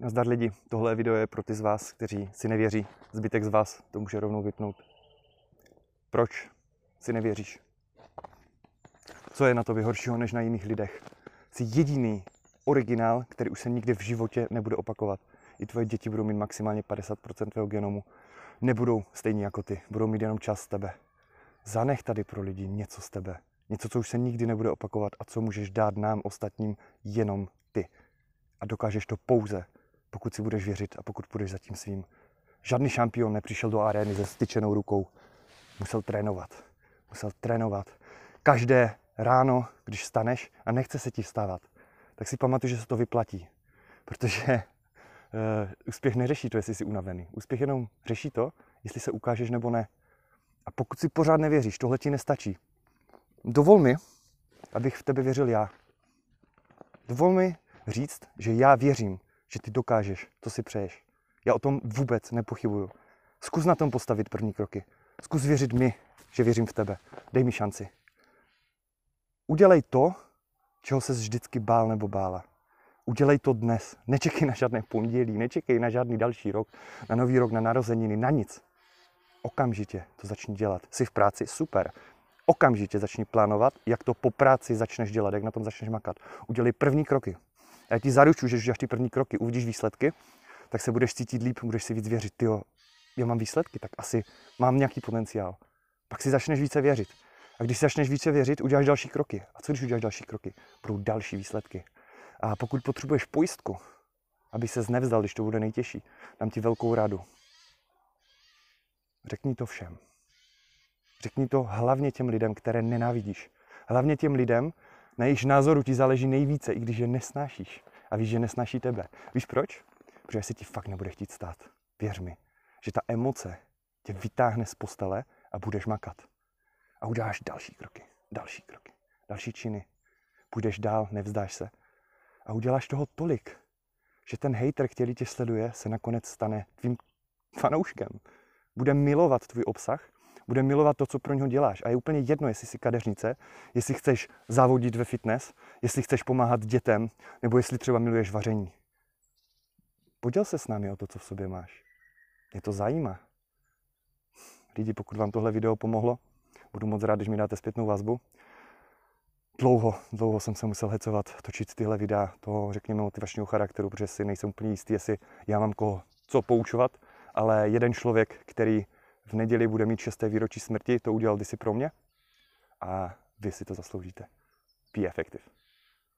Nazdar lidi, tohle video je pro ty z vás, kteří si nevěří. Zbytek z vás to může rovnou vypnout. Proč si nevěříš? Co je na tobě horšího než na jiných lidech? Jsi jediný originál, který už se nikdy v životě nebude opakovat. I tvoje děti budou mít maximálně 50% tvého genomu. Nebudou stejní jako ty, budou mít jenom čas z tebe. Zanech tady pro lidi něco z tebe. Něco, co už se nikdy nebude opakovat a co můžeš dát nám ostatním jenom ty. A dokážeš to pouze, pokud si budeš věřit a pokud budeš za tím svým. Žádný šampion nepřišel do arény se styčenou rukou. Musel trénovat. Musel trénovat. Každé ráno, když staneš a nechce se ti vstávat, tak si pamatuj, že se to vyplatí. Protože uh, úspěch neřeší to, jestli jsi unavený. Úspěch jenom řeší to, jestli se ukážeš nebo ne. A pokud si pořád nevěříš, tohle ti nestačí. Dovol mi, abych v tebe věřil já. Dovol mi říct, že já věřím, že ty dokážeš, co si přeješ. Já o tom vůbec nepochybuju. Zkus na tom postavit první kroky. Zkus věřit mi, že věřím v tebe. Dej mi šanci. Udělej to, čeho se vždycky bál nebo bála. Udělej to dnes. Nečekej na žádné pondělí, nečekej na žádný další rok, na nový rok, na narozeniny, na nic. Okamžitě to začni dělat. Jsi v práci? Super. Okamžitě začni plánovat, jak to po práci začneš dělat, jak na tom začneš makat. Udělej první kroky. Já ti zaručuju, že když ty první kroky, uvidíš výsledky, tak se budeš cítit líp, budeš si víc věřit. Ty já mám výsledky, tak asi mám nějaký potenciál. Pak si začneš více věřit. A když si začneš více věřit, uděláš další kroky. A co když uděláš další kroky? Budou další výsledky. A pokud potřebuješ pojistku, aby se nevzdal, když to bude nejtěžší, dám ti velkou radu. Řekni to všem. Řekni to hlavně těm lidem, které nenávidíš. Hlavně těm lidem, na jejich názoru ti záleží nejvíce, i když je nesnášíš. A víš, že nesnáší tebe. Víš proč? Protože si ti fakt nebude chtít stát. Věř mi, že ta emoce tě vytáhne z postele a budeš makat. A uděláš další kroky, další kroky, další činy. Půjdeš dál, nevzdáš se. A uděláš toho tolik, že ten hater, který tě sleduje, se nakonec stane tvým fanouškem. Bude milovat tvůj obsah bude milovat to, co pro něho děláš. A je úplně jedno, jestli jsi kadeřnice, jestli chceš závodit ve fitness, jestli chceš pomáhat dětem, nebo jestli třeba miluješ vaření. Poděl se s námi o to, co v sobě máš. Mě to zajímá. Lidi, pokud vám tohle video pomohlo, budu moc rád, když mi dáte zpětnou vazbu. Dlouho, dlouho jsem se musel hecovat, točit tyhle videa toho, řekněme, motivačního charakteru, protože si nejsem úplně jistý, jestli já mám koho co poučovat, ale jeden člověk, který v neděli bude mít šesté výročí smrti, to udělal kdysi pro mě a vy si to zasloužíte. Be effective.